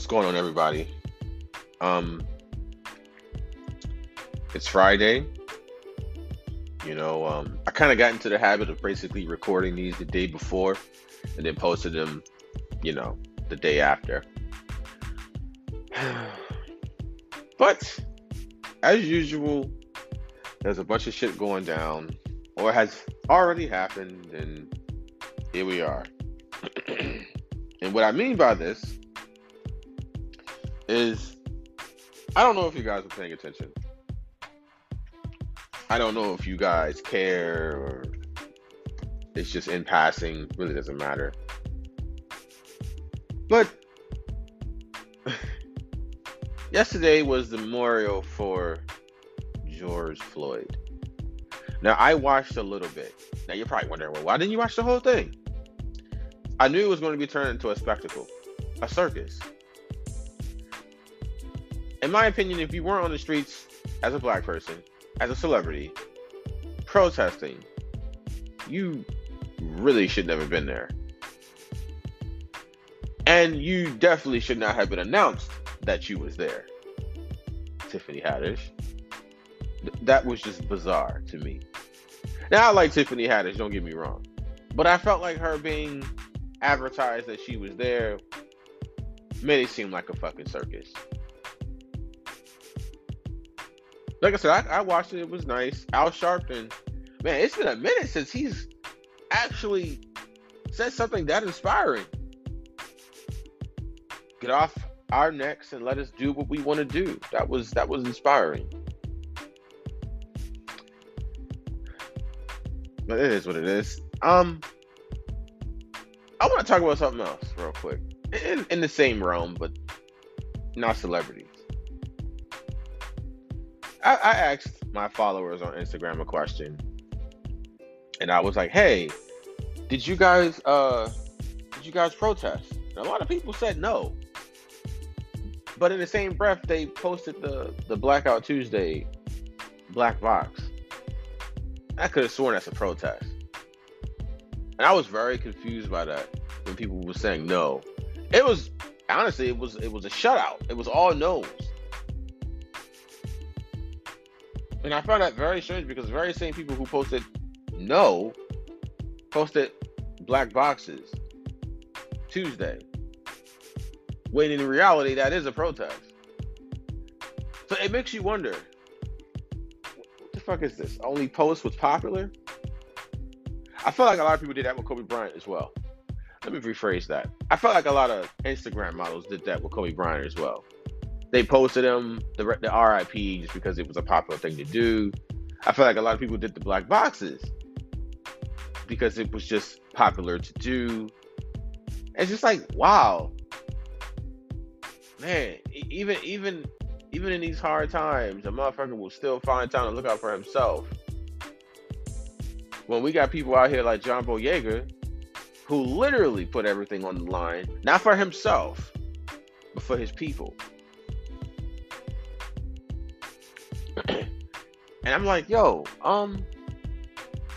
What's going on, everybody? Um, it's Friday. You know, um, I kind of got into the habit of basically recording these the day before and then posted them, you know, the day after. but as usual, there's a bunch of shit going down or has already happened, and here we are. and what I mean by this is I don't know if you guys are paying attention. I don't know if you guys care or it's just in passing, really doesn't matter. But yesterday was the memorial for George Floyd. Now I watched a little bit. Now you're probably wondering, well, why didn't you watch the whole thing? I knew it was going to be turned into a spectacle, a circus. In my opinion, if you weren't on the streets as a black person, as a celebrity, protesting, you really should never have been there. And you definitely should not have been announced that you was there. Tiffany Haddish. Th- that was just bizarre to me. Now I like Tiffany Haddish, don't get me wrong. But I felt like her being advertised that she was there made it seem like a fucking circus. Like I said, I, I watched it. It was nice. Al Sharpton, man, it's been a minute since he's actually said something that inspiring. Get off our necks and let us do what we want to do. That was that was inspiring. But it is what it is. Um, I want to talk about something else real quick, in, in the same realm, but not celebrities. I, I asked my followers on Instagram a question, and I was like, "Hey, did you guys uh did you guys protest?" And a lot of people said no. But in the same breath, they posted the the Blackout Tuesday black box. I could have sworn that's a protest. And I was very confused by that when people were saying no. It was honestly it was it was a shutout. It was all no's. And I found that very strange because the very same people who posted no posted black boxes Tuesday. When in reality that is a protest. So it makes you wonder what the fuck is this? Only post was popular? I feel like a lot of people did that with Kobe Bryant as well. Let me rephrase that. I felt like a lot of Instagram models did that with Kobe Bryant as well. They posted him the the RIP just because it was a popular thing to do. I feel like a lot of people did the black boxes because it was just popular to do. It's just like wow, man. Even even even in these hard times, a motherfucker will still find time to look out for himself. When we got people out here like John Boyega, who literally put everything on the line, not for himself, but for his people. And I'm like, yo, um,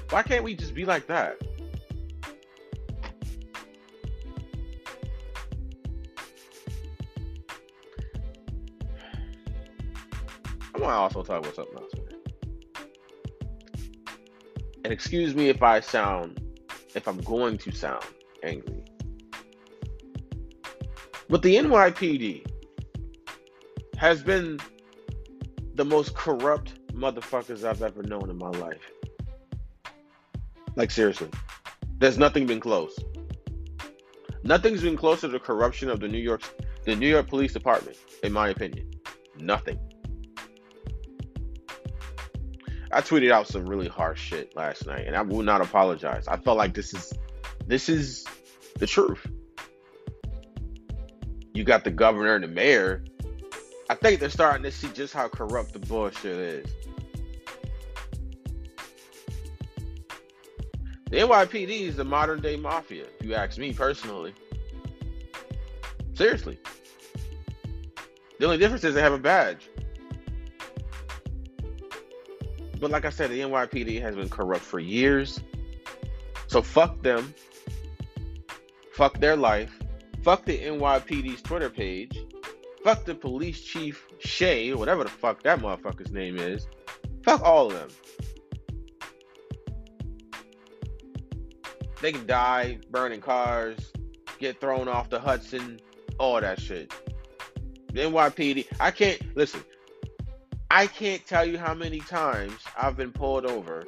why can't we just be like that? I want to also talk about something else. And excuse me if I sound, if I'm going to sound angry. But the NYPD has been the most corrupt motherfuckers I've ever known in my life. Like seriously. There's nothing been close. Nothing's been closer to the corruption of the New York the New York Police Department, in my opinion. Nothing. I tweeted out some really harsh shit last night, and I will not apologize. I felt like this is this is the truth. You got the governor and the mayor. I think they're starting to see just how corrupt the bullshit is. The NYPD is the modern day mafia, if you ask me personally. Seriously. The only difference is they have a badge. But like I said, the NYPD has been corrupt for years. So fuck them. Fuck their life. Fuck the NYPD's Twitter page. Fuck the police chief Shea, whatever the fuck that motherfucker's name is. Fuck all of them. They can die burning cars, get thrown off the Hudson, all that shit. The NYPD, I can't listen. I can't tell you how many times I've been pulled over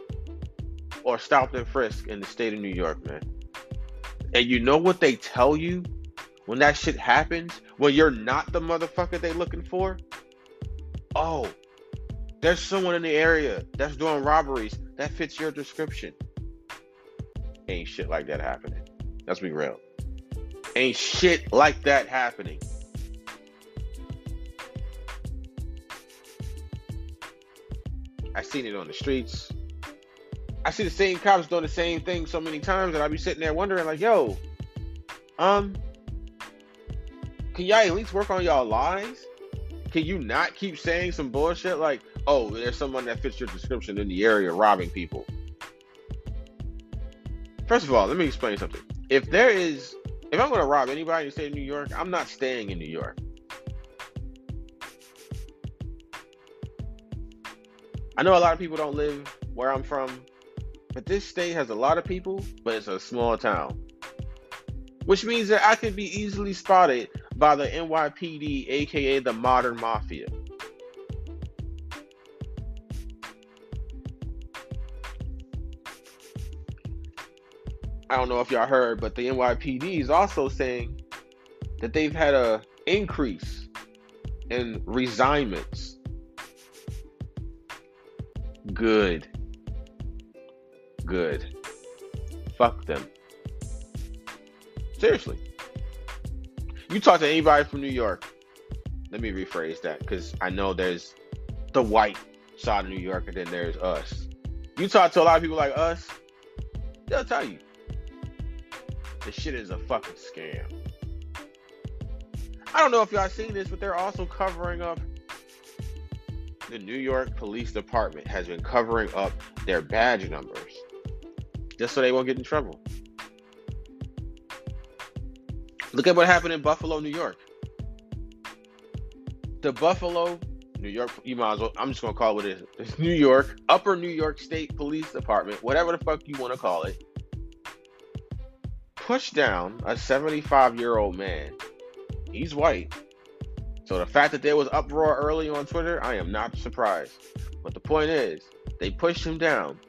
or stopped and frisked in the state of New York, man. And you know what they tell you when that shit happens? When you're not the motherfucker they looking for? Oh, there's someone in the area that's doing robberies that fits your description. Ain't shit like that happening. Let's be real. Ain't shit like that happening. I seen it on the streets. I see the same cops doing the same thing so many times that I be sitting there wondering, like, yo, um, can y'all at least work on y'all lies? Can you not keep saying some bullshit like, oh, there's someone that fits your description in the area robbing people? First of all, let me explain something. If there is, if I'm going to rob anybody in the state of New York, I'm not staying in New York. I know a lot of people don't live where I'm from, but this state has a lot of people, but it's a small town. Which means that I could be easily spotted by the NYPD, aka the modern mafia. I don't know if y'all heard, but the NYPD is also saying that they've had a increase in resignments. Good. Good. Fuck them. Seriously. You talk to anybody from New York. Let me rephrase that because I know there's the white side of New York and then there's us. You talk to a lot of people like us, they'll tell you the shit is a fucking scam. I don't know if y'all seen this, but they're also covering up. The New York Police Department has been covering up their badge numbers just so they won't get in trouble. Look at what happened in Buffalo, New York. The Buffalo, New York, you might as well, I'm just going to call it what it is. New York, Upper New York State Police Department, whatever the fuck you want to call it, pushed down a 75 year old man. He's white. So the fact that there was uproar early on Twitter, I am not surprised. But the point is, they pushed him down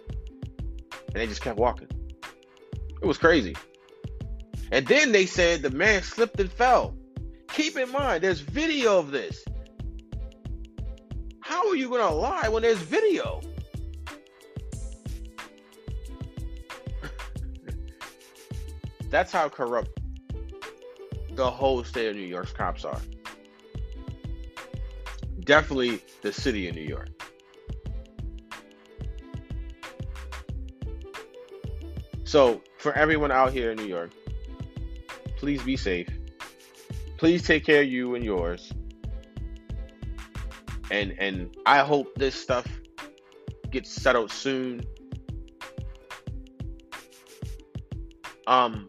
and they just kept walking. It was crazy. And then they said the man slipped and fell. Keep in mind, there's video of this. How are you going to lie when there's video? That's how corrupt the whole state of New York's cops are. Definitely the city of New York. So, for everyone out here in New York, please be safe. Please take care of you and yours. And and I hope this stuff gets settled soon. Um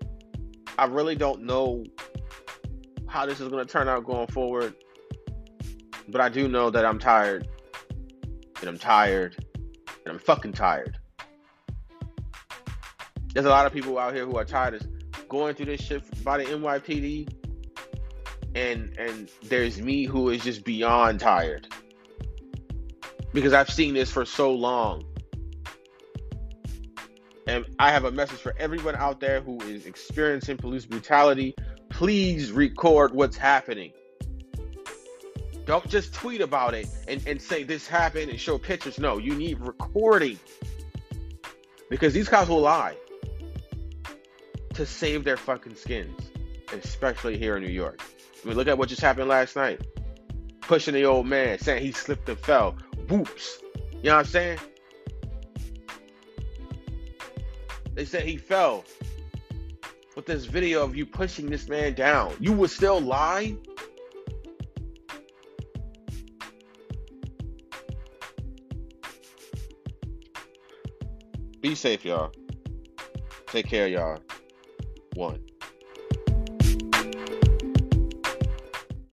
I really don't know how this is going to turn out going forward. But I do know that I'm tired. And I'm tired. And I'm fucking tired. There's a lot of people out here who are tired of going through this shit by the NYPD. And and there's me who is just beyond tired. Because I've seen this for so long. And I have a message for everyone out there who is experiencing police brutality. Please record what's happening. Don't just tweet about it and, and say this happened and show pictures. No, you need recording. Because these cops will lie to save their fucking skins, especially here in New York. I mean, look at what just happened last night. Pushing the old man, saying he slipped and fell. Whoops. You know what I'm saying? They said he fell. With this video of you pushing this man down, you would still lie? Be safe, y'all. Take care, y'all. One.